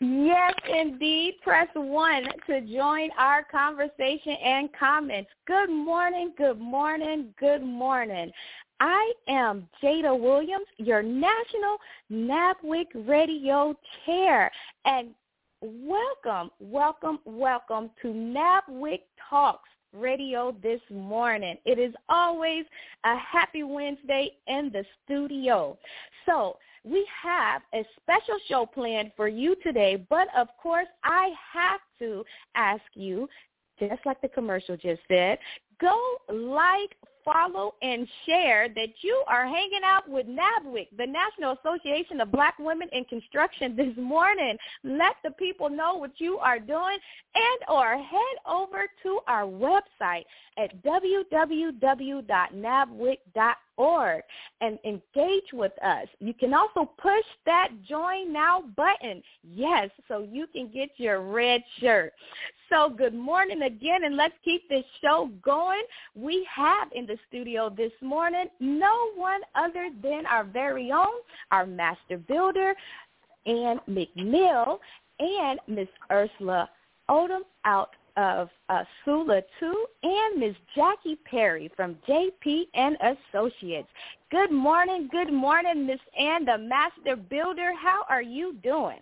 Yes, indeed. Press one to join our conversation and comments. Good morning, good morning, good morning. I am Jada Williams, your National NABWIC Radio Chair, and welcome, welcome, welcome to NABWIC Talks Radio this morning. It is always a happy Wednesday in the studio. So we have a special show planned for you today, but of course I have to ask you, just like the commercial just said, go like, follow, and share that you are hanging out with NABWIC, the National Association of Black Women in Construction this morning. Let the people know what you are doing and or head over to our website at www.nabwic.org and engage with us. You can also push that join now button. Yes, so you can get your red shirt. So good morning again, and let's keep this show going. We have in the studio this morning no one other than our very own, our master builder, Ann McNeil, and Miss Ersula Odom out of uh, Sula 2, and Miss Jackie Perry from JP and Associates. Good morning, good morning, Miss Ann, the master builder. How are you doing?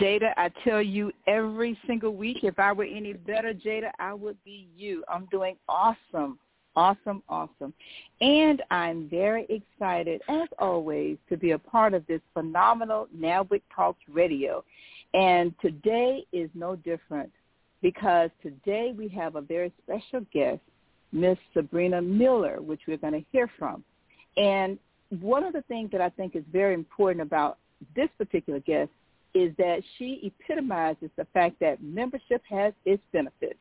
Jada, I tell you every single week, if I were any better, Jada, I would be you. I'm doing awesome, awesome, awesome. And I'm very excited, as always, to be a part of this phenomenal NABWIC Talks Radio. And today is no different because today we have a very special guest, Miss Sabreena Miller, which we're going to hear from. And one of the things that I think is very important about this particular guest is that she epitomizes the fact that membership has its benefits.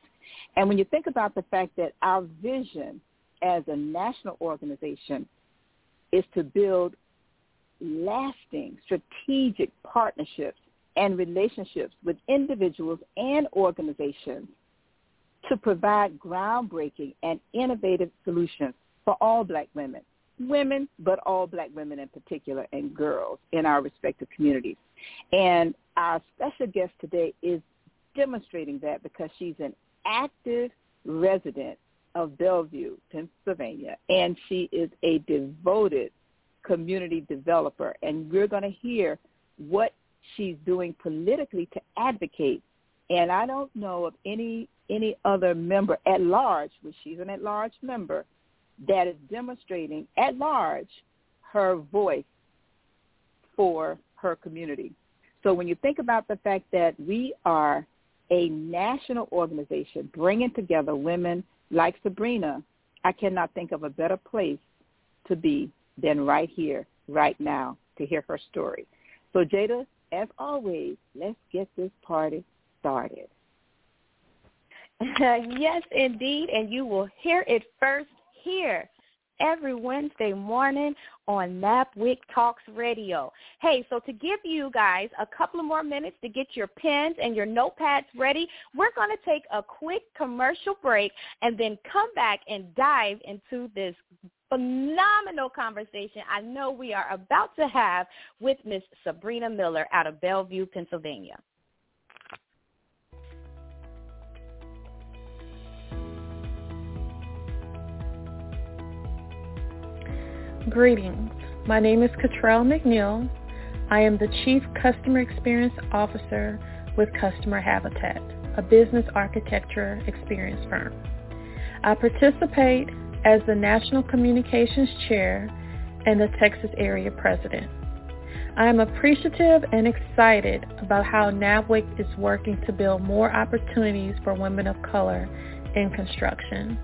And when you think about the fact that our vision as a national organization is to build lasting strategic partnerships and relationships with individuals and organizations to provide groundbreaking and innovative solutions for all black women, women, but all black women in particular, and girls in our respective communities. And our special guest today is demonstrating that because she's an active resident of Bellevue, Pennsylvania, and she is a devoted community developer. And we're going to hear what she's doing politically to advocate. And I don't know of any any other member at large, which she's an at large member, that is demonstrating at large her voice for her community. So when you think about the fact that we are a national organization bringing together women like Sabreena, I cannot think of a better place to be than right here, right now, to hear her story. So Jada, as always, let's get this party started. yes, indeed, and you will hear it first here every Wednesday morning on NABWIC Talks Radio. Hey, so to give you guys a couple of more minutes to get your pens and your notepads ready, we're going to take a quick commercial break and then come back and dive into this phenomenal conversation I know we are about to have with Miss Sabreena Miller out of Bellevue, Pennsylvania. Greetings. My name is Cottrell McNeil. I am the Chief Customer Experience Officer with Customer Habitat, a business architecture experience firm. I participate as the National Communications Chair and the Texas Area President. I am appreciative and excited about how NABWIC is working to build more opportunities for women of color in construction.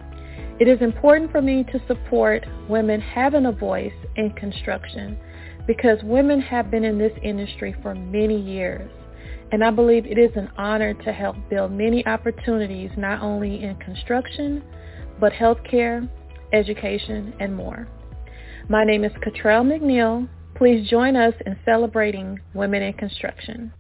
It is important for me to support women having a voice in construction because women have been in this industry for many years. And I believe it is an honor to help build many opportunities not only in construction, but healthcare, education, and more. My name is Cottrell McNeil. Please join us in celebrating women in construction.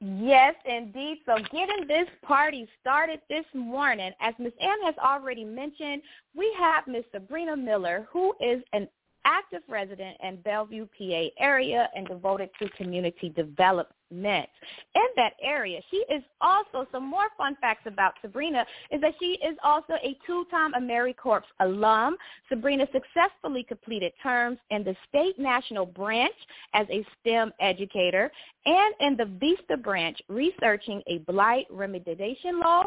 Yes, indeed. So getting this party started this morning, as Ms. Ann has already mentioned, we have Ms. Sabreena Miller, who is an active resident in Bellevue, PA area and devoted to community development in that area. She is also, some more fun facts about Sabreena is that she is also a two-time AmeriCorps alum. Sabreena successfully completed terms in the state national branch as a STEM educator and in the Vista branch researching a blight remediation law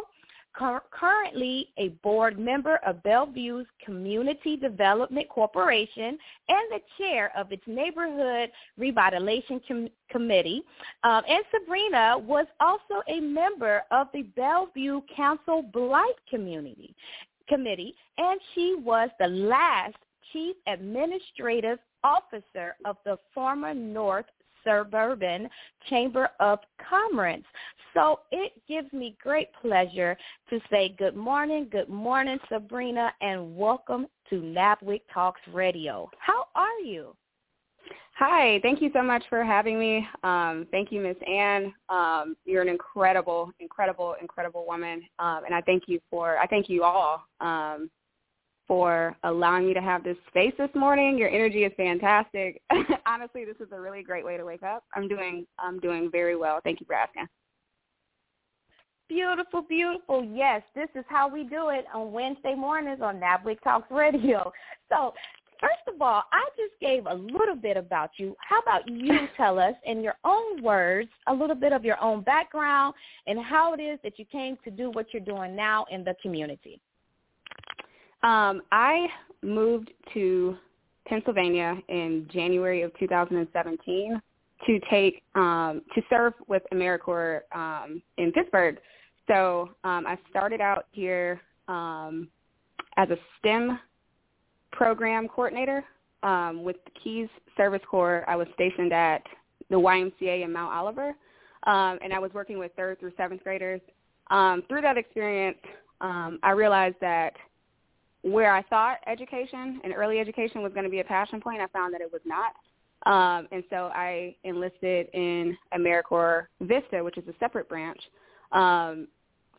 currently a board member of Bellevue's Community Development Corporation and the chair of its Neighborhood Revitalization Com- Committee. Um, and Sabreena was also a member of the Bellevue Council Blight Community Committee, and she was the last chief administrative officer of the former North Suburban Chamber of Commerce. So it gives me great pleasure to say good morning, good morning, Sabreena, and welcome to NABWIC Talks Radio. How are you? Hi, thank you so much for having me. Um, thank you, Miss Ann. Um, you're an incredible, incredible, incredible woman, um, and I thank you for. I thank you all um, for allowing me to have this space this morning. Your energy is fantastic. Honestly, this is a really great way to wake up. I'm doing I'm doing very well. Thank you for asking. Beautiful, beautiful. Yes, this is how we do it on Wednesday mornings on NABWIC Talks Radio. So First of all, I just gave a little bit about you. How about you tell us in your own words a little bit of your own background and how it is that you came to do what you're doing now in the community? Um, I moved to Pennsylvania in January of 2017 to take um, to serve with AmeriCorps um, in Pittsburgh. So um, I started out here um, as a STEM program coordinator um, with the Keys Service Corps. I was stationed at the YMCA in Mount Oliver, um, and I was working with third through seventh graders. Um, through that experience, um, I realized that where I thought education and early education was going to be a passion point, I found that it was not. Um, and so I enlisted in AmeriCorps Vista, which is a separate branch, um,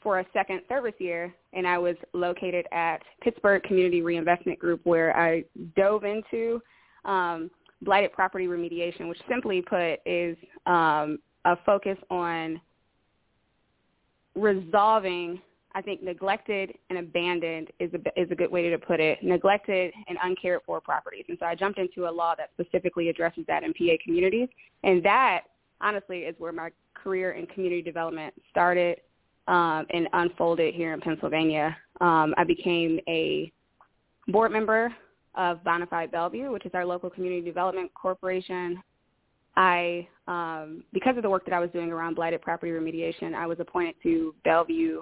for a second service year. And I was located at Pittsburgh Community Reinvestment Group, where I dove into um, blighted property remediation, which simply put is um, a focus on resolving I think neglected and abandoned is a, is a good way to put it. Neglected and uncared for properties. And so I jumped into a law that specifically addresses that in PA communities. And that, honestly, is where my career in community development started um, and unfolded here in Pennsylvania. Um, I became a board member of Bonafide Bellevue, which is our local community development corporation. I, um, because of the work that I was doing around blighted property remediation, I was appointed to Bellevue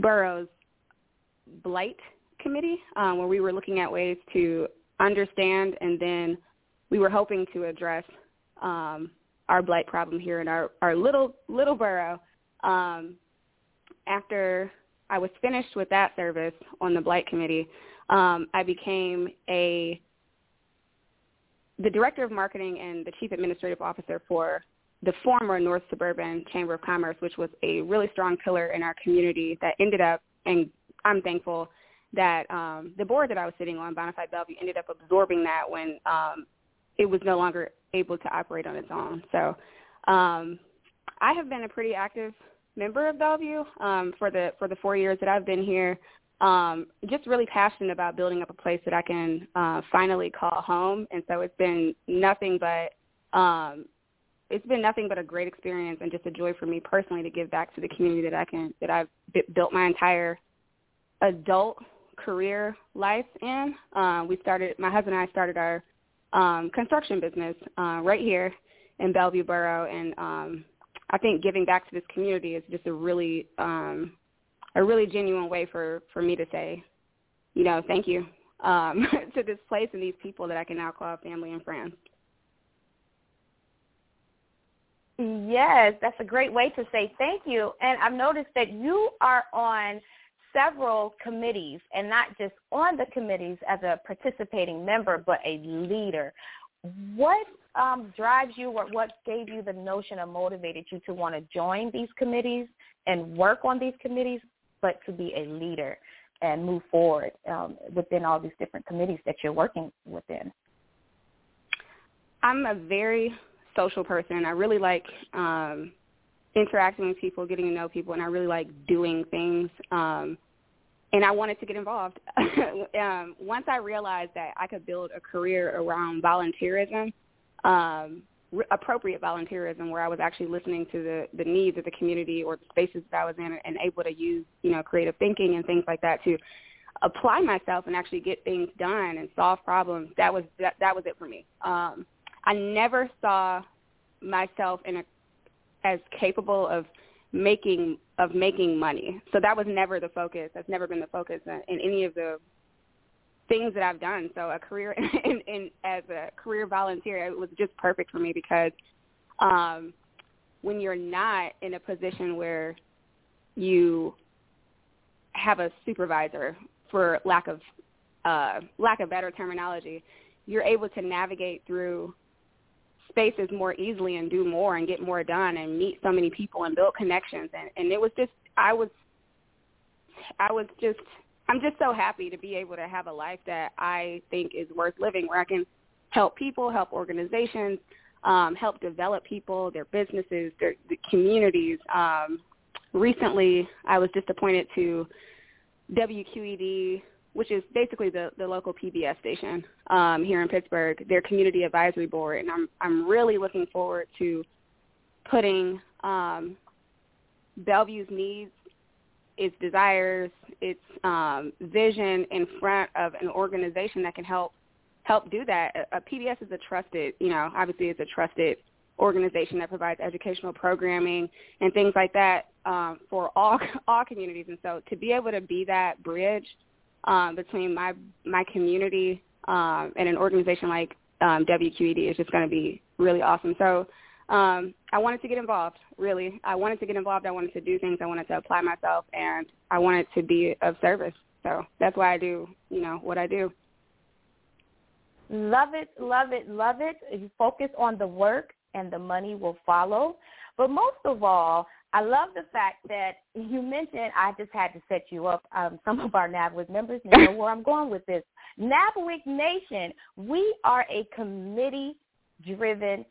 borough's blight committee um, where we were looking at ways to understand and then we were hoping to address um, our blight problem here in our, our little little borough. Um, after I was finished with that service on the blight committee, um, I became a the director of marketing and the chief administrative officer for the former North Suburban Chamber of Commerce, which was a really strong pillar in our community that ended up and I'm thankful that um, the board that I was sitting on, Bonafide Bellevue, ended up absorbing that when um, it was no longer able to operate on its own. So um, I have been a pretty active member of Bellevue um, for the for the four years that I've been here. Um, just really passionate about building up a place that I can uh, finally call home, and so it's been nothing but um, it's been nothing but a great experience and just a joy for me personally to give back to the community that I can that I've built my entire adult career life in. Uh, we started my husband and I started our um, construction business uh, right here in Bellevue Borough, and um, I think giving back to this community is just a really um, a really genuine way for for me to say, you know, thank you um, to this place and these people that I can now call family and friends. Yes, that's a great way to say thank you. And I've noticed that you are on several committees and not just on the committees as a participating member, but a leader. What um, drives you or what gave you the notion or motivated you to want to join these committees and work on these committees, but to be a leader and move forward um, within all these different committees that you're working within? I'm a very social person. I really like um, interacting with people, getting to know people, and I really like doing things. Um, and I wanted to get involved. um, once I realized that I could build a career around volunteerism, um, re- appropriate volunteerism, where I was actually listening to the the needs of the community or the spaces that I was in, and able to use you know creative thinking and things like that to apply myself and actually get things done and solve problems. That was that that was it for me. Um, I never saw myself in a as capable of making of making money. So that was never the focus. That's never been the focus in, in any of the things that I've done. So a career in, in as a career volunteer, it was just perfect for me because um, when you're not in a position where you have a supervisor, for lack of uh, lack of better terminology, you're able to navigate through spaces more easily and do more and get more done and meet so many people and build connections and and it was just I was I was just I'm just so happy to be able to have a life that I think is worth living where I can help people, help organizations, um, help develop people, their businesses, their, their communities. Um, recently, I was just appointed to WQED which is basically the, the local PBS station um, here in Pittsburgh, their community advisory board, and I'm I'm really looking forward to putting um, Bellevue's needs, its desires, its um, vision in front of an organization that can help help do that. A, PBS is a trusted, you know, obviously it's a trusted organization that provides educational programming and things like that um, for all all communities, and so to be able to be that bridge um, between my my community um, and an organization like um, WQED is just going to be really awesome. So um, I wanted to get involved. Really, I wanted to get involved. I wanted to do things. I wanted to apply myself, and I wanted to be of service. So that's why I do, you know, what I do. Love it, love it, love it. You focus on the work, and the money will follow. But most of all, I love the fact that you mentioned I just had to set you up. Um, some of our NABWIC members know where I'm going with this. NABWIC Nation, we are a committee-driven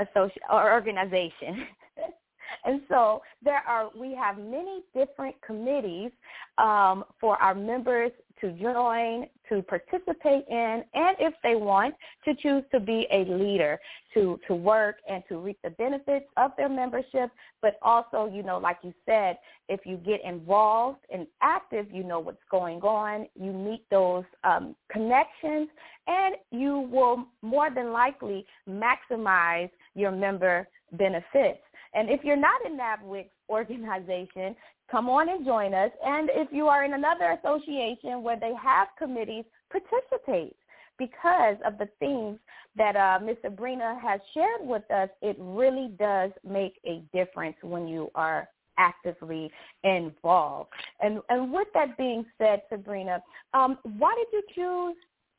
associ- or organization. and so there are we have many different committees um, for our members to join, to participate in, and if they want, to choose to be a leader, to, to work and to reap the benefits of their membership. But also, you know, like you said, if you get involved and active, you know what's going on, you meet those um, connections, and you will more than likely maximize your member benefits. And if you're not in NABWIC's organization, come on and join us. And if you are in another association where they have committees, participate because of the things that uh, Ms. Sabreena has shared with us. It really does make a difference when you are actively involved. And and with that being said, Sabreena, um, why did you choose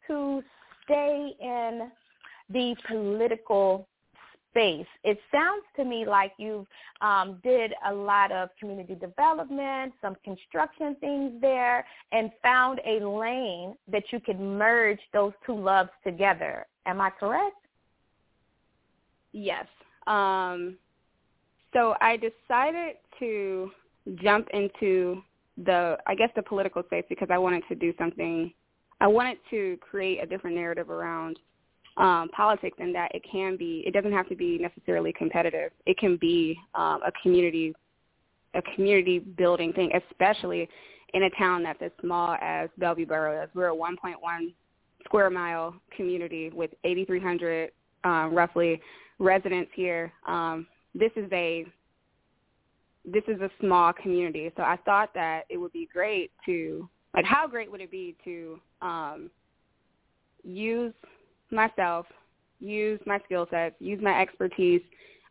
to stay in the political space. It sounds to me like you um, did a lot of community development, some construction things there, and found a lane that you could merge those two loves together. Am I correct? Yes. Um, so I decided to jump into the, I guess, the political space because I wanted to do something. I wanted to create a different narrative around um, politics and that it can be, it doesn't have to be necessarily competitive. It can be um, a community, a community building thing, especially in a town that's as small as Bellevue Borough is. We're a 1.1 square mile community with 8,300 um, roughly residents here. Um, this is a this is a small community, so I thought that it would be great to like how great would it be to um, use myself, use my skill sets, use my expertise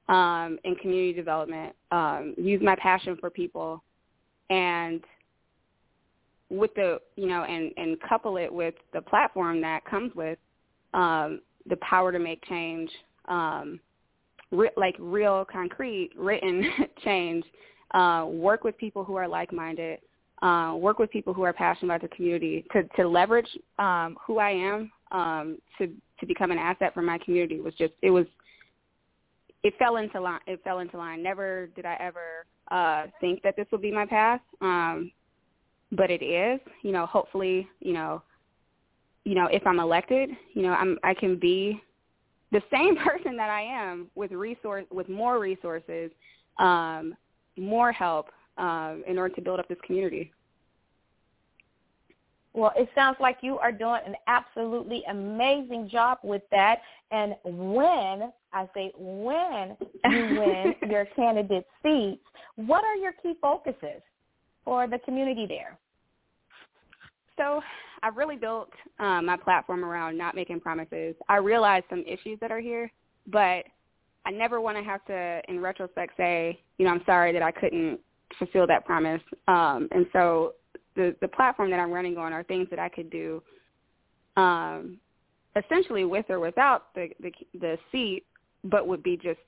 um, in community development, um, use my passion for people, and with the you know and and couple it with the platform that comes with um, the power to make change, um, re- like real concrete written change. Uh, work with people who are like-minded. Uh, work with people who are passionate about the community to to leverage um, who I am um, to to become an asset for my community was just it was it fell into line it fell into line. Never did I ever uh think that this would be my path. Um but it is. You know, hopefully, you know, you know, if I'm elected, you know, I'm I can be the same person that I am with resource with more resources, um, more help um, in order to build up this community. Well, it sounds like you are doing an absolutely amazing job with that. And when, I say when you win your candidate seat, what are your key focuses for the community there? So I've really built um, my platform around not making promises. I realize some issues that are here, but I never want to have to, in retrospect, say, you know, I'm sorry that I couldn't fulfill that promise. Um, and so the the platform that I'm running on are things that I could do, um, essentially with or without the the, the seat, but would be just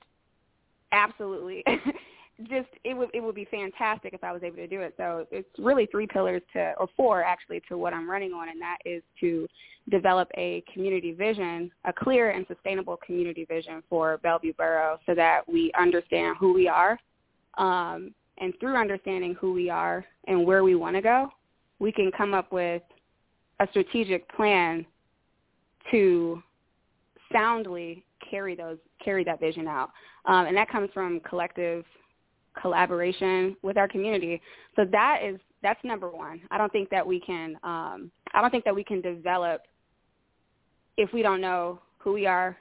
absolutely just it would it would be fantastic if I was able to do it. So it's really three pillars to or four actually to what I'm running on and that is to develop a community vision, a clear and sustainable community vision for Bellevue Borough so that we understand who we are um, and through understanding who we are and where we want to go, we can come up with a strategic plan to soundly carry those carry that vision out. Um, and that comes from collective collaboration with our community. So that is that's number one. I don't think that we can um, I don't think that we can develop if we don't know who we are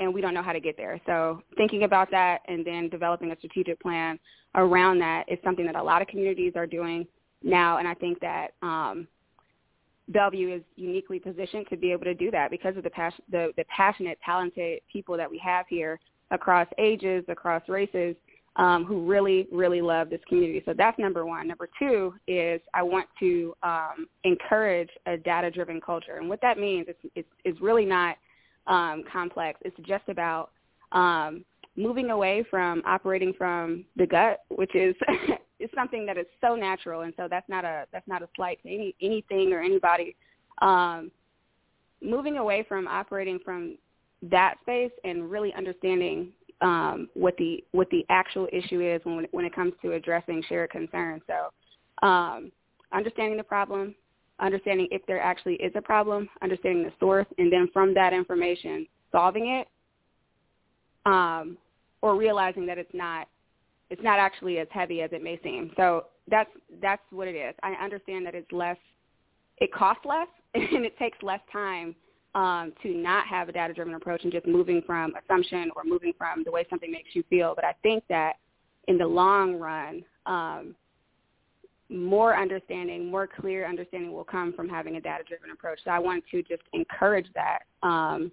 and we don't know how to get there. So thinking about that and then developing a strategic plan around that is something that a lot of communities are doing now, and I think that um, Bellevue is uniquely positioned to be able to do that because of the, pas- the, the passionate, talented people that we have here across ages, across races, um, who really, really love this community. So that's number one. Number two is I want to um, encourage a data-driven culture, and what that means is it's really not – um, complex. It's just about um, moving away from operating from the gut, which is is something that is so natural, and so that's not a that's not a slight to any anything or anybody. Um, moving away from operating from that space and really understanding um, what the what the actual issue is when when it comes to addressing shared concerns. So, um, understanding the problem, understanding if there actually is a problem, understanding the source, and then from that information, solving it, um, or realizing that it's not it's not actually as heavy as it may seem. So that's that's what it is. I understand that it's less, it costs less, and it takes less time um, to not have a data-driven approach and just moving from assumption or moving from the way something makes you feel. But I think that in the long run, um, more understanding, more clear understanding will come from having a data-driven approach. So I want to just encourage that um,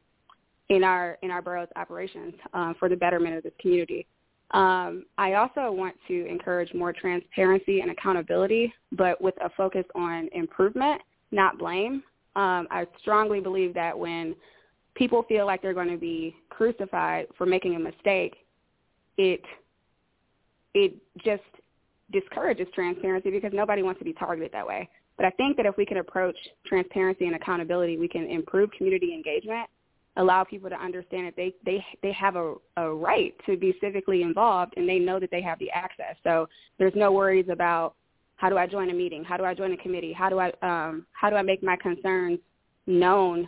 in our in our borough's operations uh, for the betterment of this community. Um, I also want to encourage more transparency and accountability, but with a focus on improvement, not blame. Um, I strongly believe that when people feel like they're going to be crucified for making a mistake, it it just discourages transparency because nobody wants to be targeted that way. But I think that if we can approach transparency and accountability, we can improve community engagement, allow people to understand that they they they have a, a right to be civically involved and they know that they have the access. So there's no worries about how do I join a meeting, how do I join a committee, how do I um, how do I make my concerns known,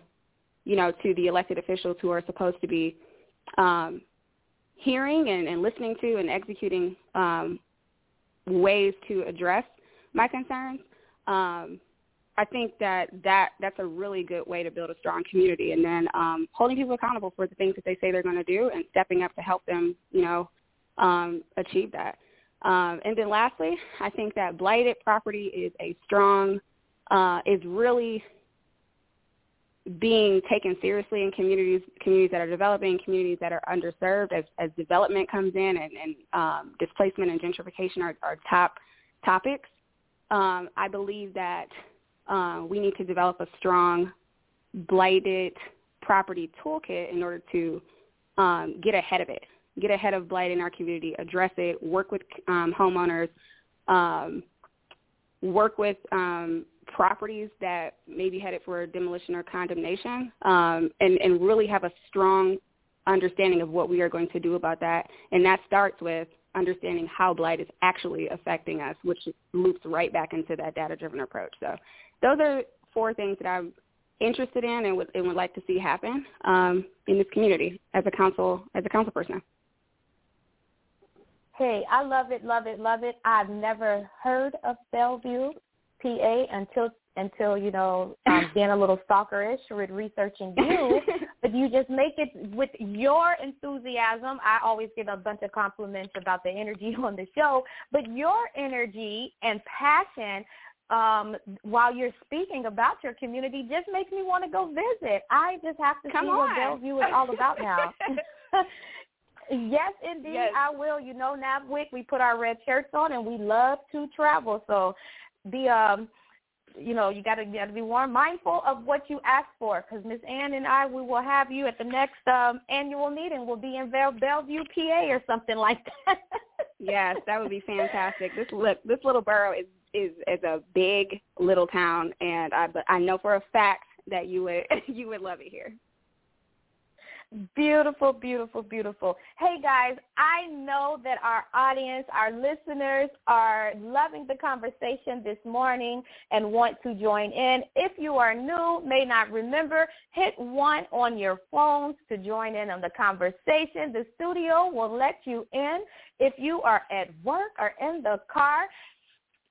you know, to the elected officials who are supposed to be um, hearing and, and listening to and executing um, ways to address my concerns. Um, I think that, that that's a really good way to build a strong community, and then um, holding people accountable for the things that they say they're going to do, and stepping up to help them, you know, um, achieve that. Um, and then lastly, I think that blighted property is a strong, uh, is really being taken seriously in communities communities that are developing, communities that are underserved as, as development comes in and, and um, displacement and gentrification are, are top topics. Um, I believe that uh, we need to develop a strong blighted property toolkit in order to um, get ahead of it, get ahead of blight in our community, address it, work with um, homeowners, um, work with um, properties that may be headed for demolition or condemnation um, and, and really have a strong understanding of what we are going to do about that. And that starts with understanding how blight is actually affecting us, which loops right back into that data-driven approach. So those are four things that I'm interested in and would, and would like to see happen um, in this community as a council as a council person. Hey, I love it, love it, love it. I've never heard of Bellevue. PA until until you know um, being a little stalkerish with researching you, but you just make it with your enthusiasm. I always give a bunch of compliments about the energy on the show, but your energy and passion um, while you're speaking about your community just makes me want to go visit. I just have to Come see on. what Bellevue is all about now. yes, indeed, Yes. I will. You know, NABWIC, we put our red shirts on and we love to travel. So be um you know you got to got to be more mindful of what you ask for because Miss Ann and I we will have you at the next um annual meeting. We'll be in Bell- Bellevue, PA, or something like that. Yes, that would be fantastic. This look, this little borough is is is a big little town, and I but I know for a fact that you would you would love it here. Beautiful, beautiful, beautiful. Hey guys, I know that our audience, our listeners are loving the conversation this morning and want to join in. If you are new, may not remember, hit one on your phones to join in on the conversation. The studio will let you in. If you are at work or in the car,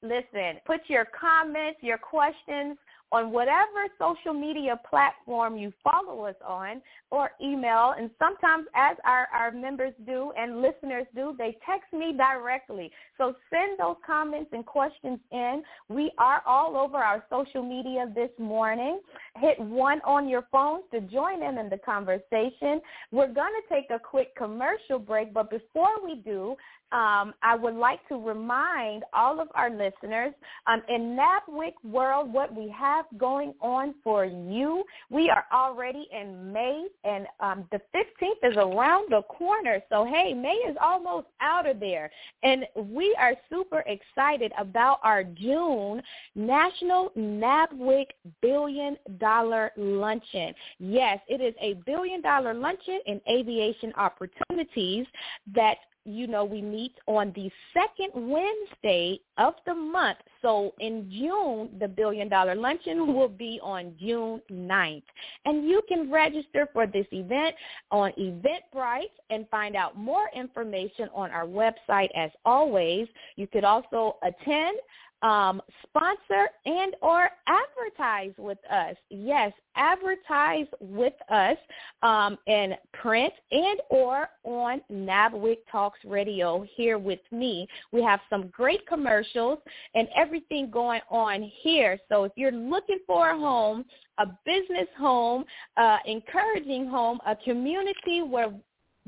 listen, put your comments, your questions on whatever social media platform you follow us on or email. And sometimes as our, our members do and listeners do, they text me directly. So send those comments and questions in. We are all over our social media this morning. Hit one on your phones to join in in the conversation. We're going to take a quick commercial break, but before we do, um, I would like to remind all of our listeners um, in NABWIC world what we have going on for you. We are already in May, and um, the 15th is around the corner. So, hey, May is almost out of there. And we are super excited about our June National NABWIC Billion Dollar Luncheon. Yes, it is a billion dollar luncheon in aviation opportunities that you know, we meet on the second Wednesday of the month. So in June, the Billion Dollar Luncheon will be on June 9th. And you can register for this event on Eventbrite and find out more information on our website as always. You could also attend um, sponsor and or advertise with us. Yes, advertise with us um, in print and or on NABWIC Talks Radio here with me. We have some great commercials and everything going on here. So if you're looking for a home, a business home, uh, encouraging home, a community where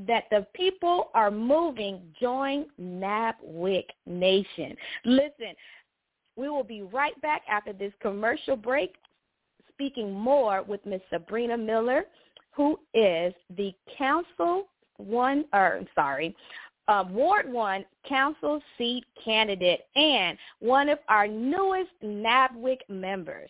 that the people are moving, join NABWIC Nation. Listen, we will be right back after this commercial break speaking more with Ms. Sabreena Miller, who is the council one, or I'm sorry, uh, Ward 1 council seat candidate and one of our newest NABWIC members.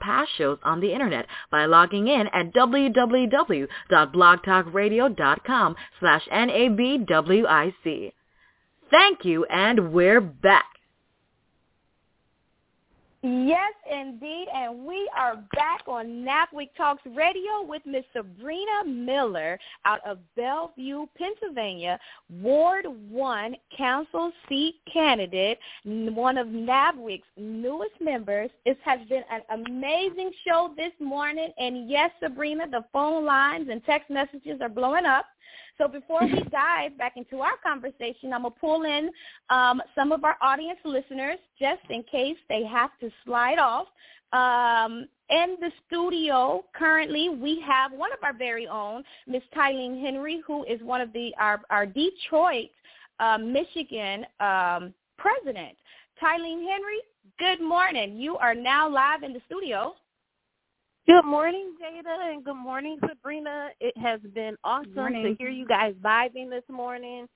past shows on the internet by logging in at www.blogtalkradio.com slash NABWIC. Thank you, and we're back. Yes, indeed, and we are back on NABWIC Talks Radio with Miss Sabreena Miller out of Bellevue, Pennsylvania, Ward 1 Council Seat candidate, one of NABWIC's newest members. It has been an amazing show this morning, and yes, Sabreena, the phone lines and text messages are blowing up. So before we dive back into our conversation, I'm going to pull in um, some of our audience listeners just in case they have to slide off. Um, in the studio currently, we have one of our very own, Miss Tylene Henry, who is one of the our, our Detroit, uh, Michigan um, president. Tylene Henry, good morning. You are now live in the studio. Good morning, Jada, and good morning, Sabreena. It has been awesome to hear you guys vibing this morning.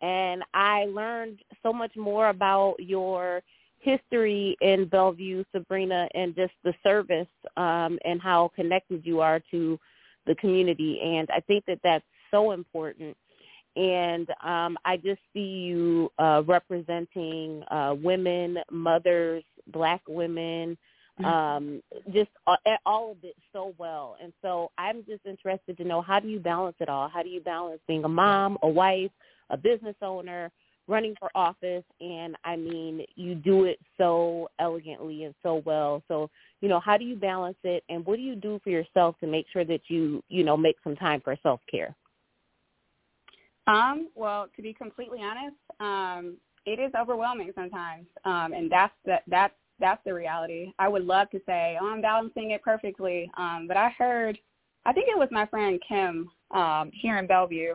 And I learned so much more about your history in Bellevue, Sabreena, and just the service um, and how connected you are to the community. And I think that that's so important. And um, I just see you uh, representing uh, women, mothers, black women. Um, just all of it so well. And so I'm just interested to know how do you balance it all? How do you balance being a mom, a wife, a business owner, running for office? And I mean, you do it so elegantly and so well. So, you know, how do you balance it? And what do you do for yourself to make sure that you, you know, make some time for self-care? Um, well, to be completely honest, um, it is overwhelming sometimes. Um, and that's the, that's that's the reality. I would love to say, oh, I'm balancing it perfectly. Um, but I heard, I think it was my friend Kim um, here in Bellevue,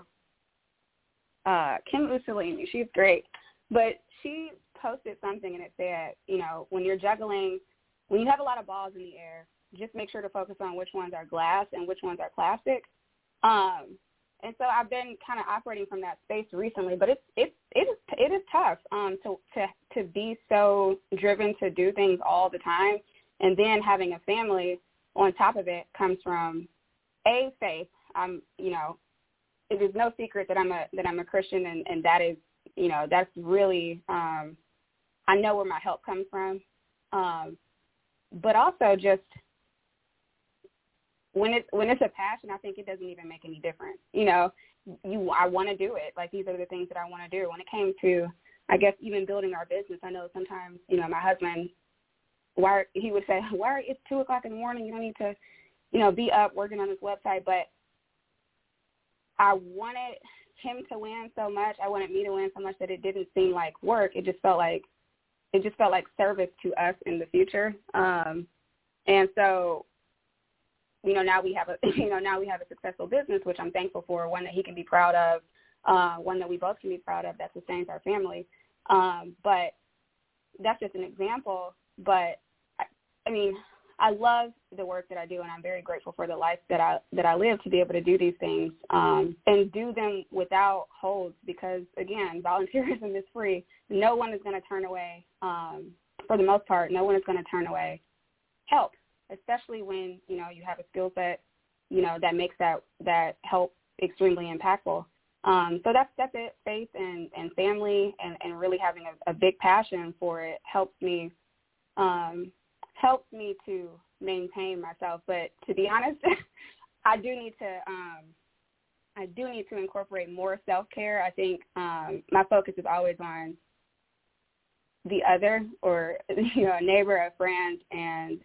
uh, Kim Mussolini. She's great. But she posted something and it said, you know, when you're juggling, when you have a lot of balls in the air, just make sure to focus on which ones are glass and which ones are plastic. Um, and so I've been kind of operating from that space recently, but it's it's it is it is tough um, to to to be so driven to do things all the time, and then having a family on top of it comes from a faith. I'm you know it is no secret that I'm a that I'm a Christian, and and that is you know that's really um, I know where my help comes from, um, but also just when it's when it's a passion, I think it doesn't even make any difference. You know, you I want to do it. Like these are the things that I want to do. When it came to, I guess even building our business, I know sometimes you know my husband, why he would say, why it's two o'clock in the morning, you don't need to, you know, be up working on this website. But I wanted him to win so much. I wanted me to win so much that it didn't seem like work. It just felt like it just felt like service to us in the future. Um, and so you know now we have a you know now we have a successful business which I'm thankful for one that he can be proud of uh, one that we both can be proud of that sustains our family. Um, but that's just an example but I, I mean I love the work that I do and I'm very grateful for the life that I that I live to be able to do these things um, and do them without holds because again volunteerism is free. No one is going to turn away um, for the most part no one is going to turn away help especially when you know you have a skill set you know, that makes that that help extremely impactful. Um, so that's that's it. Faith and, and family and, and really having a, a big passion for it helps me um, helps me to maintain myself. But to be honest, I do need to um, I do need to incorporate more self care. I think um, my focus is always on the other or you know a neighbor, a friend, and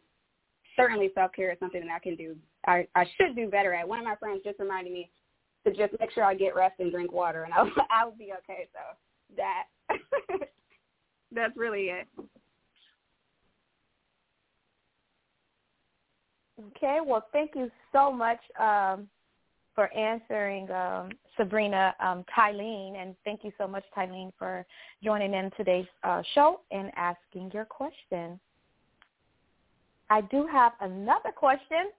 certainly self care is something that I can do. I, I should do better at. One of my friends just reminded me to just make sure I get rest and drink water, and I'll I'll be okay. So that that's really it. Okay, well, thank you so much um, for answering um, Sabreena um, Tylene, and thank you so much, Tylene, for joining in today's uh, show and asking your question. I do have another question.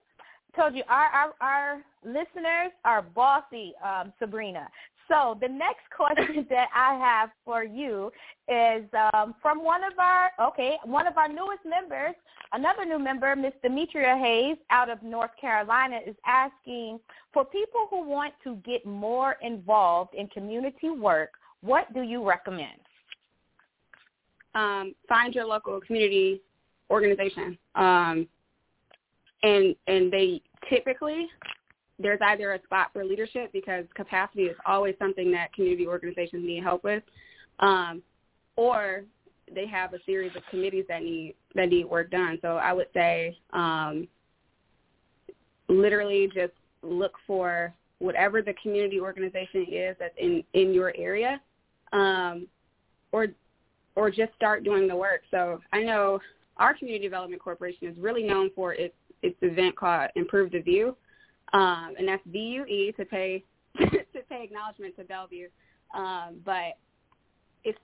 I told you our, our, our listeners are bossy, um, Sabreena. So the next question that I have for you is um, from one of our okay, one of our newest members, another new member, Miss Demetria Hayes out of North Carolina, is asking for people who want to get more involved in community work. What do you recommend? Um, find your local community organization, um, and and they typically there's either a spot for leadership because capacity is always something that community organizations need help with, um, or they have a series of committees that need that need work done. So I would say um, literally just look for whatever the community organization is that's in in your area, um, or or just start doing the work. So I know our community development corporation is really known for its its event called Improve the View, um, and that's VUE to pay to pay acknowledgement to Bellevue. Um, but it's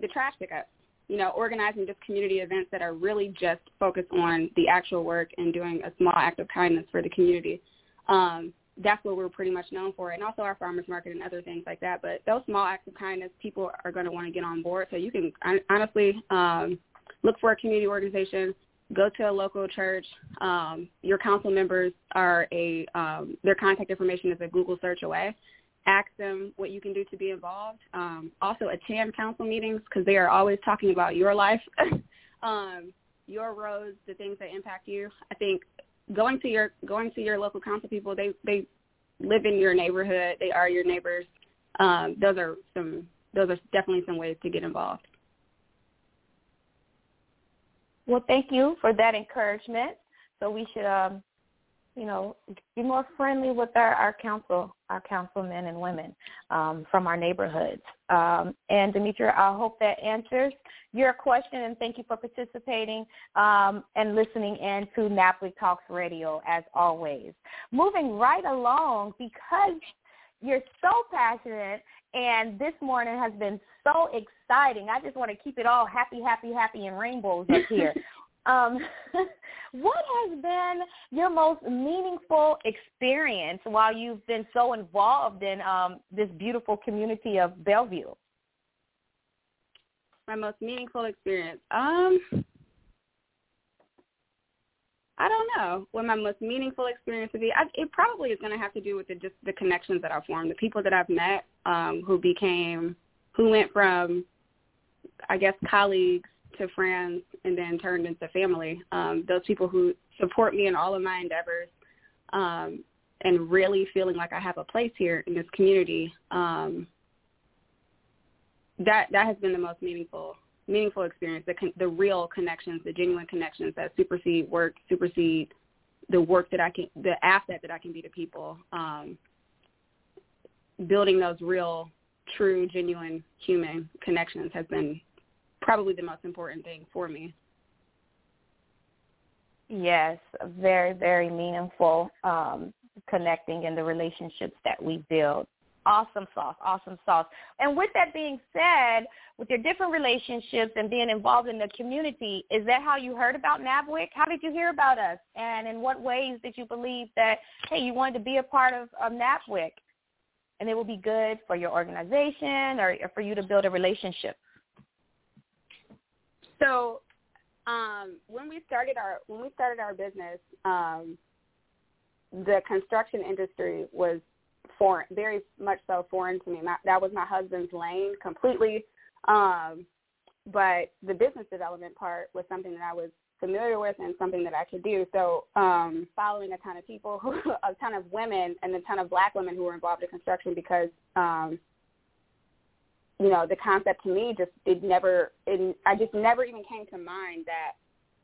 the trash pickup, you know, organizing just community events that are really just focused on the actual work and doing a small act of kindness for the community. Um, that's what we're pretty much known for, and also our farmers market and other things like that. But those small acts of kindness, people are going to want to get on board. So you can honestly um, look for a community organization go to a local church. Um, your council members are a um, their contact information is a Google search away. Ask them what you can do to be involved. Um, also attend council meetings because they are always talking about your life, um, your roads, the things that impact you. I think going to your going to your local council people, they they live in your neighborhood. They are your neighbors. Um, those are some those are definitely some ways to get involved. Well, thank you for that encouragement. So we should, um, you know, be more friendly with our, our council, our councilmen and women um, from our neighborhoods. Um, and Demetria, I hope that answers your question, and thank you for participating um, and listening in to NABWIC Talks Radio as always. Moving right along, because you're so passionate and this morning has been so exciting. I just want to keep it all happy, happy, happy and rainbows up here. um, what has been your most meaningful experience while you've been so involved in um, this beautiful community of Bellevue? My most meaningful experience. Um, I don't know what my most meaningful experience would be. I, it probably is going to have to do with the, just the connections that I've formed, the people that I've met um, who became, who went from, I guess, colleagues to friends and then turned into family. Um, those people who support me in all of my endeavors um, and really feeling like I have a place here in this community. Um, that that has been the most meaningful meaningful experience, the, con- the real connections, the genuine connections that supersede work, supersede the work that I can, the asset that I can be to people. Um, building those real, true, genuine human connections has been probably the most important thing for me. Yes, very, very meaningful um, connecting in the relationships that we build. Awesome sauce, awesome sauce. And with that being said, with your different relationships and being involved in the community, is that how you heard about NABWIC? How did you hear about us? And in what ways did you believe that, hey, you wanted to be a part of, of NABWIC and it will be good for your organization or, or for you to build a relationship? So um, when we started our when we started our business, um, the construction industry was foreign, very much so foreign to me. My, that was my husband's lane completely. Um, but the business development part was something that I was familiar with and something that I could do. So um, following a ton of people, who, a ton of women and a ton of black women who were involved in construction because, um, you know, the concept to me just, it never, it, I just never even came to mind that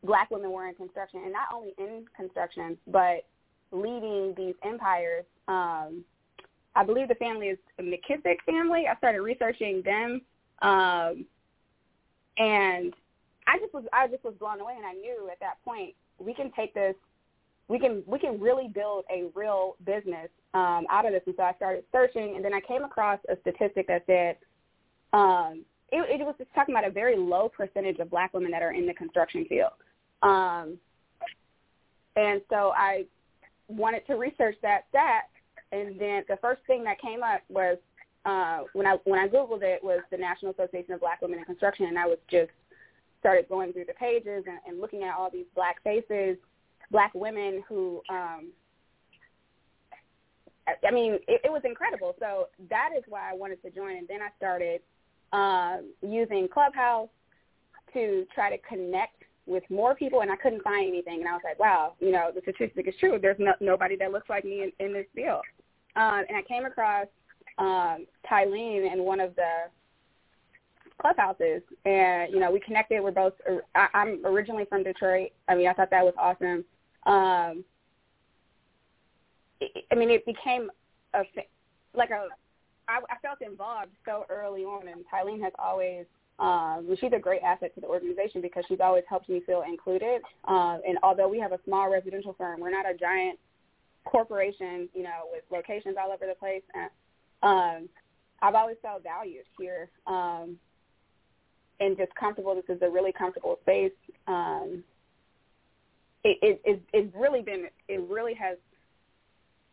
black women were in construction and not only in construction, but leading these empires. Um, I believe the family is a McKissick family. I started researching them. Um, and I just was I just was blown away, and I knew at that point we can take this, we can we can really build a real business um, out of this. And so I started searching, and then I came across a statistic that said um, it, it was just talking about a very low percentage of Black women that are in the construction field, um, and so I wanted to research that stat, and then the first thing that came up was uh, when I when I googled it was the National Association of Black Women in Construction, and I was just started going through the pages and, and looking at all these black faces, black women who, um, I, mean, it, it was incredible. So that is why I wanted to join. And then I started um, using Clubhouse to try to connect with more people, and I couldn't find anything. And I was like, wow, you know, the statistic is true. There's no, nobody that looks like me in, in this field. Um, and I came across um, Tylene in one of the clubhouses. And you know we connected. We're both I, i'm originally from detroit. I mean i thought that was awesome. Um it, i mean it became a like a I, I felt involved so early on. And Tylene has always um she's a great asset to the organization because she's always helped me feel included. Um and although we have a small residential firm we're not a giant corporation you know with locations all over the place and um I've always felt valued here. Um, and just comfortable. This is a really comfortable space. Um, it, it, it, it's really been, it really has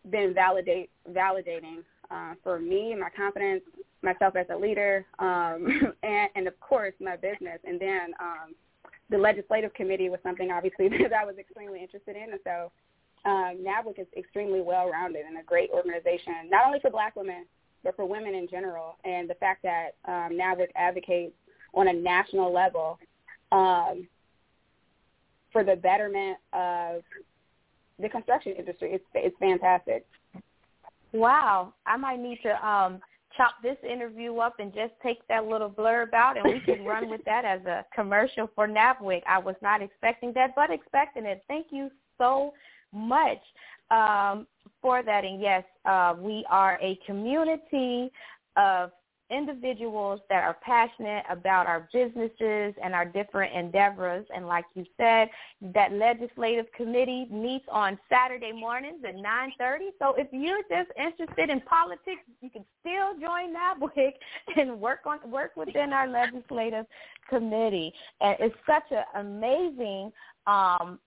been validate, validating uh, for me and my confidence, myself as a leader, um, and, and of course my business. And then um, the legislative committee was something obviously that I was extremely interested in. And so um, NABWIC is extremely well-rounded and a great organization, not only for black women, but for women in general. And the fact that um, NABWIC advocates on a national level um, for the betterment of the construction industry. It's it's fantastic. Wow, I might need to um, chop this interview up and just take that little blurb out, and we can run with that as a commercial for NABWIC. I was not expecting that, but expecting it. Thank you so much um, for that. And yes, uh, we are a community of individuals that are passionate about our businesses and our different endeavors. And like you said, that legislative committee meets on Saturday mornings at 9.30. So if you're just interested in politics, you can still join NABWIC and work on work within our legislative committee. And it's such an amazing um,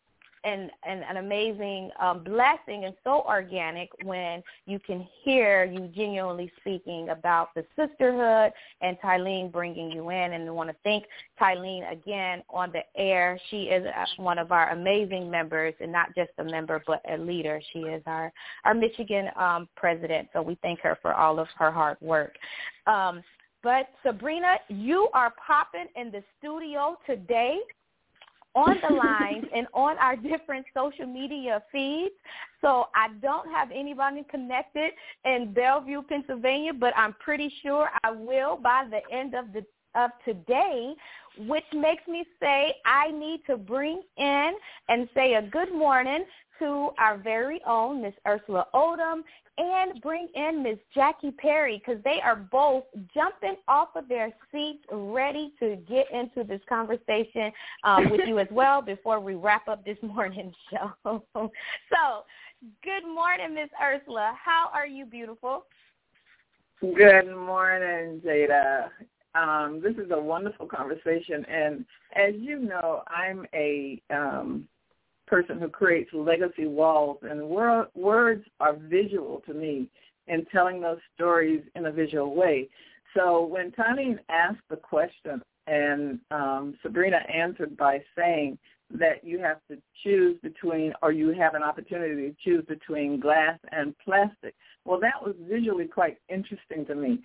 and, and an amazing um, blessing and so organic when you can hear you genuinely speaking about the sisterhood and Tylene bringing you in. And I want to thank Tylene again on the air. She is one of our amazing members and not just a member but a leader. She is our, our Michigan um, president. So we thank her for all of her hard work. Um, but Sabreena, you are popping in the studio today on the lines and on our different social media feeds. So I don't have anybody connected in Bellevue, Pennsylvania, but I'm pretty sure I will by the end of the of today, which makes me say I need to bring in and say a good morning to our very own Miss Ersula Odom and bring in Miss Jackie Perry because they are both jumping off of their seats ready to get into this conversation um, with you as well before we wrap up this morning show. so good morning, Miss Ersula. How are you, beautiful? Good morning, Jada. Um, this is a wonderful conversation, and as you know, I'm a um, person who creates legacy walls, and wor- words are visual to me in telling those stories in a visual way. So when Tani asked the question and um, Sabreena answered by saying that you have to choose between, or you have an opportunity to choose between glass and plastic. Well, that was visually quite interesting to me.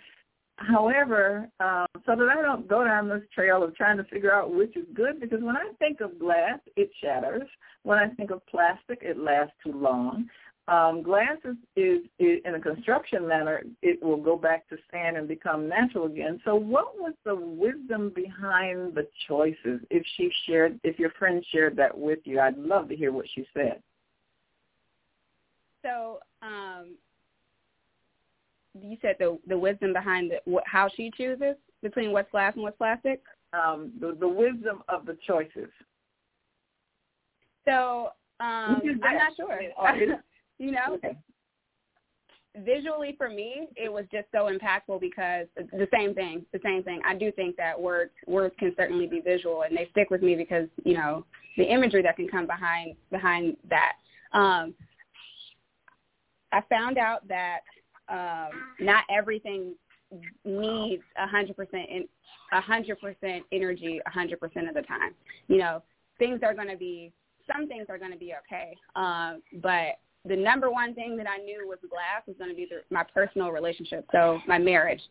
However, um, so that I don't go down this trail of trying to figure out which is good, because when I think of glass, it shatters. When I think of plastic, it lasts too long. Um, glass is, is, is, in a construction manner, it will go back to sand and become natural again. So what was the wisdom behind the choices? If she shared, if your friend shared that with you, I'd love to hear what she said. So um, you said the the wisdom behind the, what, how she chooses between what's glass and what's plastic. Um, the the wisdom of the choices. So um, I'm not sure. you know, okay. visually for me, it was just so impactful because the same thing, the same thing. I do think that words words can certainly be visual, and they stick with me because you know the imagery that can come behind behind that. Um, I found out that um, not everything needs a hundred percent a hundred percent energy a hundred percent of the time. You know, things are going to be some things are going to be okay, um, but the number one thing that I knew was glass was going to be the, my personal relationship. So my marriage,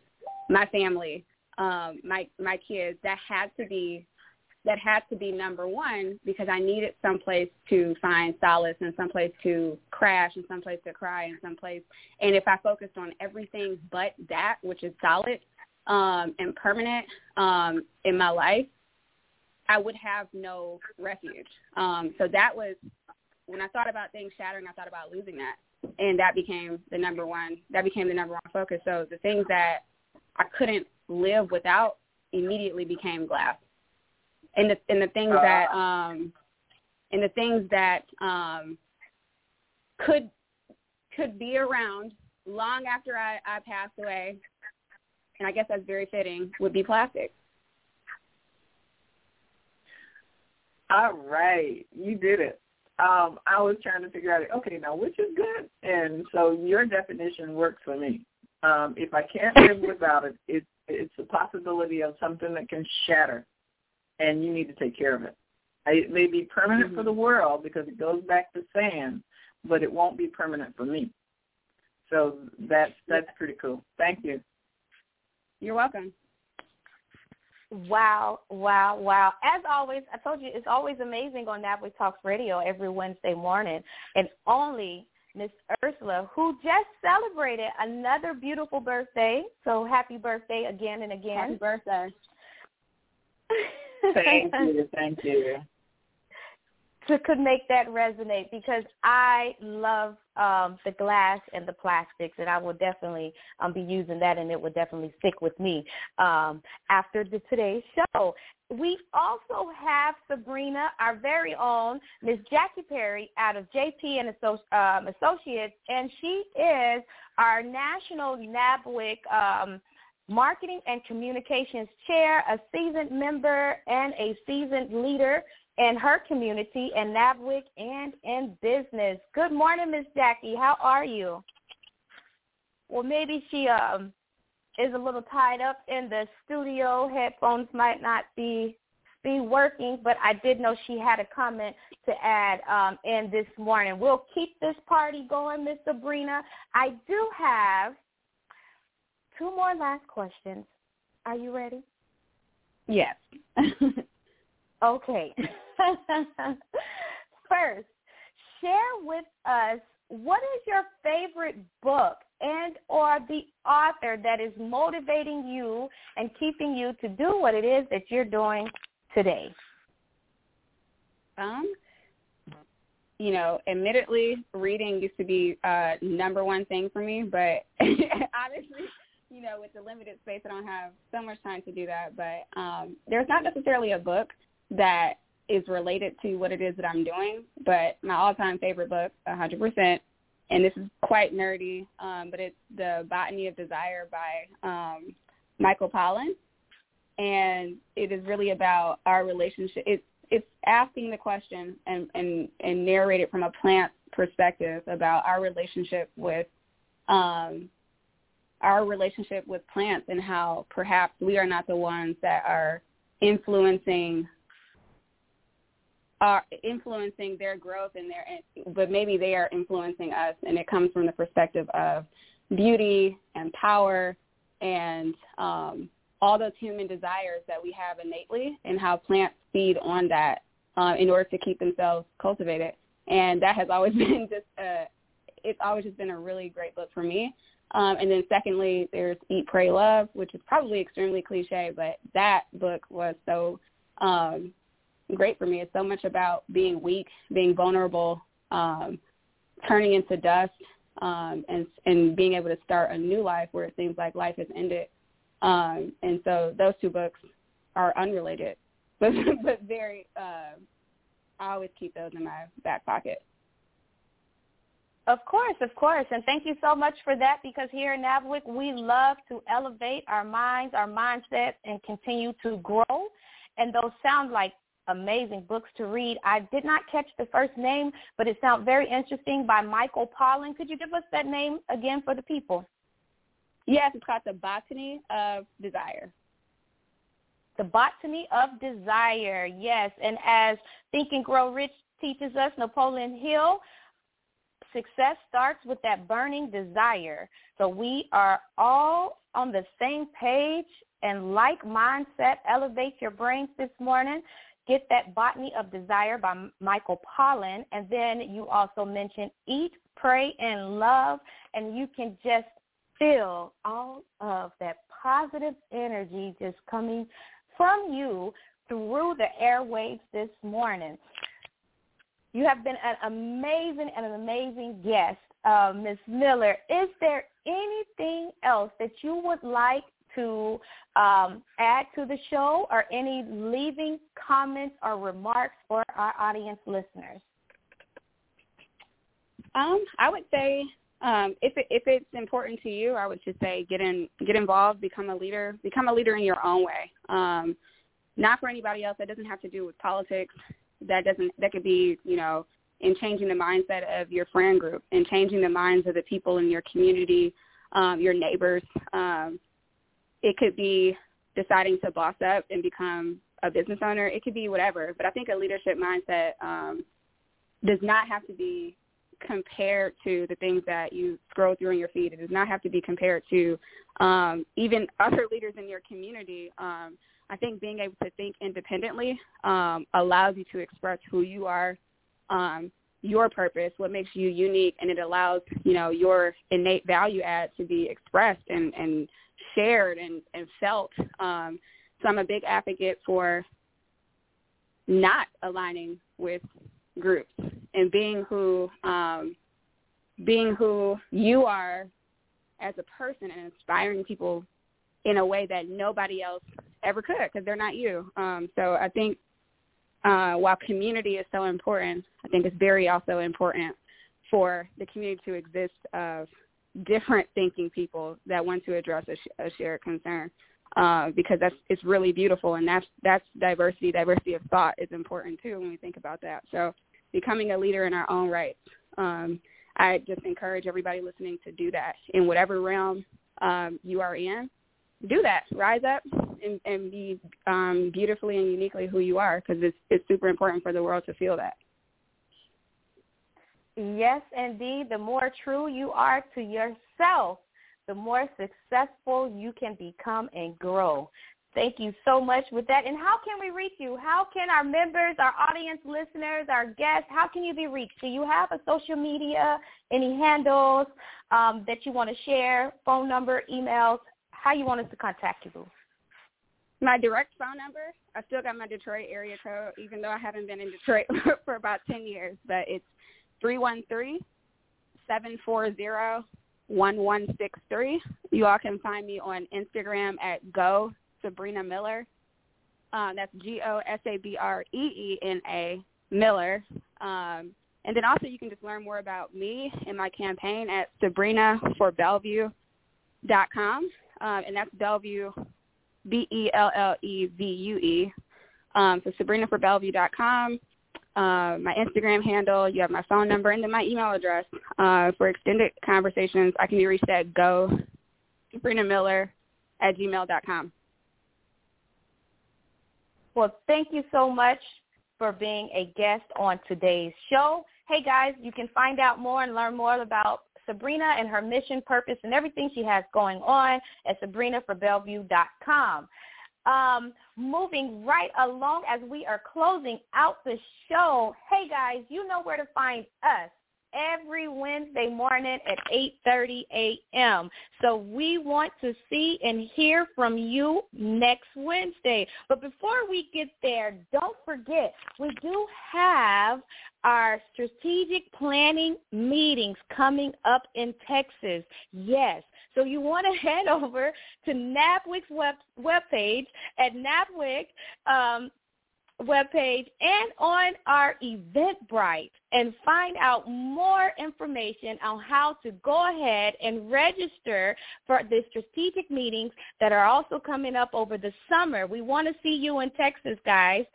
my family, um, my my kids. That had to be that had to be number one because I needed someplace to find solace and someplace to crash and someplace to cry and someplace. And if I focused on everything but that, which is solid um, and permanent um, in my life, I would have no refuge. Um, so that was when I thought about things shattering, I thought about losing that, and that became the number one. That became the number one focus. So the things that I couldn't live without immediately became glass and the and the things uh, that um and the things that um could could be around long after I, I passed away, and I guess that's very fitting, would be plastic. All right, you did it. Um, I was trying to figure out, okay, now which is good, and so your definition works for me. Um, if I can't live without it, it, it's a possibility of something that can shatter and you need to take care of it. It may be permanent mm-hmm. for the world because it goes back to sand, but it won't be permanent for me. So that's that's pretty cool. Thank you. You're welcome. Wow, wow, wow. As always, I told you it's always amazing on NABWIC Talks Radio every Wednesday morning. And only Miss Ersula, who just celebrated another beautiful birthday. So happy birthday again and again. Happy birthday. thank you, thank you. To could make that resonate because I love um, the glass and the plastics, and I will definitely um, be using that, and it will definitely stick with me um, after the today's show. We also have Sabreena, our very own Miss Jackie Perry, out of JP and um, Associates, and she is our national NABWIC. Um, Marketing and Communications Chair, a seasoned member, and a seasoned leader in her community in NABWIC and in business. Good morning, Miss Jackie. How are you? Well, maybe she um, is a little tied up in the studio. Headphones might not be be working, but I did know she had a comment to add um, in this morning. We'll keep this party going, Miss Sabreena. I do have two more last questions. Are you ready? Yes. okay. First, share with us what is your favorite book and or the author that is motivating you and keeping you to do what it is that you're doing today? Um, you know, admittedly, reading used to be uh number one thing for me, but honestly, you know, with the limited space, I don't have so much time to do that. But um, there's not necessarily a book that is related to what it is that I'm doing, but my all-time favorite book, 100%, and this is quite nerdy, um, but it's The Botany of Desire by um, Michael Pollan. And it is really about our relationship. It's it's asking the question and, and, and narrated from a plant perspective about our relationship with um, our relationship with plants and how perhaps we are not the ones that are influencing are influencing their growth and their but maybe they are influencing us. And it comes from the perspective of beauty and power and um, all those human desires that we have innately and how plants feed on that uh, in order to keep themselves cultivated. And that has always been just a it's always just been a really great book for me um, and then secondly there's eat pray love which is probably extremely cliche but that book was so um, great for me. It's so much about being weak, being vulnerable, um, turning into dust, um, and and being able to start a new life where it seems like life has ended. Um, and so those two books are unrelated, but but very. Uh, I always keep those in my back pocket. Of course, of course. And thank you so much for that because here in NABWIC, we love to elevate our minds, our mindset, and continue to grow. And those sound like amazing books to read. I did not catch the first name, but it sounds very interesting by Michael Pollan. Could you give us that name again for the people? Yes, it's called The Botany of Desire. The Botany of Desire, yes. And as Think and Grow Rich teaches us, Napoleon Hill, success starts with that burning desire. So we are all on the same page and like mindset. Elevate your brains this morning get that Botany of Desire by Michael Pollan. And then you also mentioned Eat, Pray, and Love. And you can just feel all of that positive energy just coming from you through the airwaves this morning. You have been an amazing and an amazing guest, uh, Ms. Miller. Is there anything else that you would like to um, add to the show or any leaving comments or remarks for our audience listeners? Um, I would say um, if it, if it's important to you, I would just say get in, get involved, become a leader, become a leader in your own way. Um, not for anybody else. That doesn't have to do with politics. That doesn't. That could be, you know, in changing the mindset of your friend group and changing the minds of the people in your community, um, your neighbors. Um, it could be deciding to boss up and become a business owner. It could be whatever. But I think a leadership mindset um, does not have to be compared to the things that you scroll through in your feed. It does not have to be compared to um, even other leaders in your community. Um, I think being able to think independently um, allows you to express who you are, um, your purpose, what makes you unique, and it allows you know your innate value add to be expressed and and shared and, and felt. Um, so I'm a big advocate for not aligning with groups and being who um, being who you are as a person and inspiring people in a way that nobody else ever could because they're not you. Um, so I think uh, while community is so important, I think it's very also important for the community to exist of different thinking people that want to address a, sh- a shared concern. Uh, because that's it's really beautiful and that's that's diversity. Diversity of thought is important too when we think about that. So becoming a leader in our own rights um, I just encourage everybody listening to do that in whatever realm um, you are in do that rise up and, and be um, beautifully and uniquely who you are because it's it's super important for the world to feel that Yes, indeed. The more true you are to yourself, the more successful you can become and grow. Thank you so much with that. And how can we reach you? How can our members, our audience listeners, our guests, how can you be reached? Do you have a social media, any handles um, that you want to share, phone number, emails, how you want us to contact you? My direct phone number, I still got my Detroit area code, even though I haven't been in Detroit for about 10 years, but it's Three one three seven four zero one one six three. You all can find me on Instagram at Go Sabreena Miller. Uh, that's G O S A B R E E N A Miller. Um, and then also you can just learn more about me and my campaign at SabreenaForBellevue.com. Um, and that's Bellevue, B-E-L-L-E-V-U-E. Um, so SabreenaForBellevue.com uh, my Instagram handle, you have my phone number, and then my email address. Uh, for extended conversations, I can be reached at go Sabreena Miller at gmail.com. Well, thank you so much, for being a guest on today's show. Hey guys, you can find out more and learn more about Sabreena and her mission, purpose, and everything she has going on at sabreenaforbellevue.com. Um, moving right along as we are closing out the show. Hey guys, you know where to find us every Wednesday morning at 8.30 a.m. So we want to see and hear from you next Wednesday. But before we get there, don't forget, we do have our strategic planning meetings coming up in Texas. Yes. So you want to head over to NABWIC's web webpage at NABWIC um, webpage and on our Eventbrite and find out more information on how to go ahead and register for the strategic meetings that are also coming up over the summer. We want to see you in Texas, guys.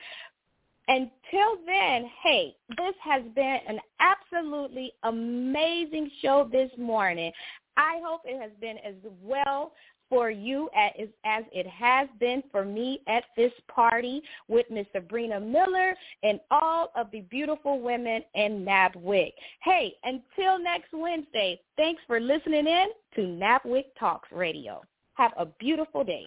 Until then, hey, this has been an absolutely amazing show this morning. I hope it has been as well for you as, as it has been for me at this party with Miss Sabreena Miller and all of the beautiful women in NABWIC. Hey, until next Wednesday, thanks for listening in to NABWIC Talks Radio. Have a beautiful day.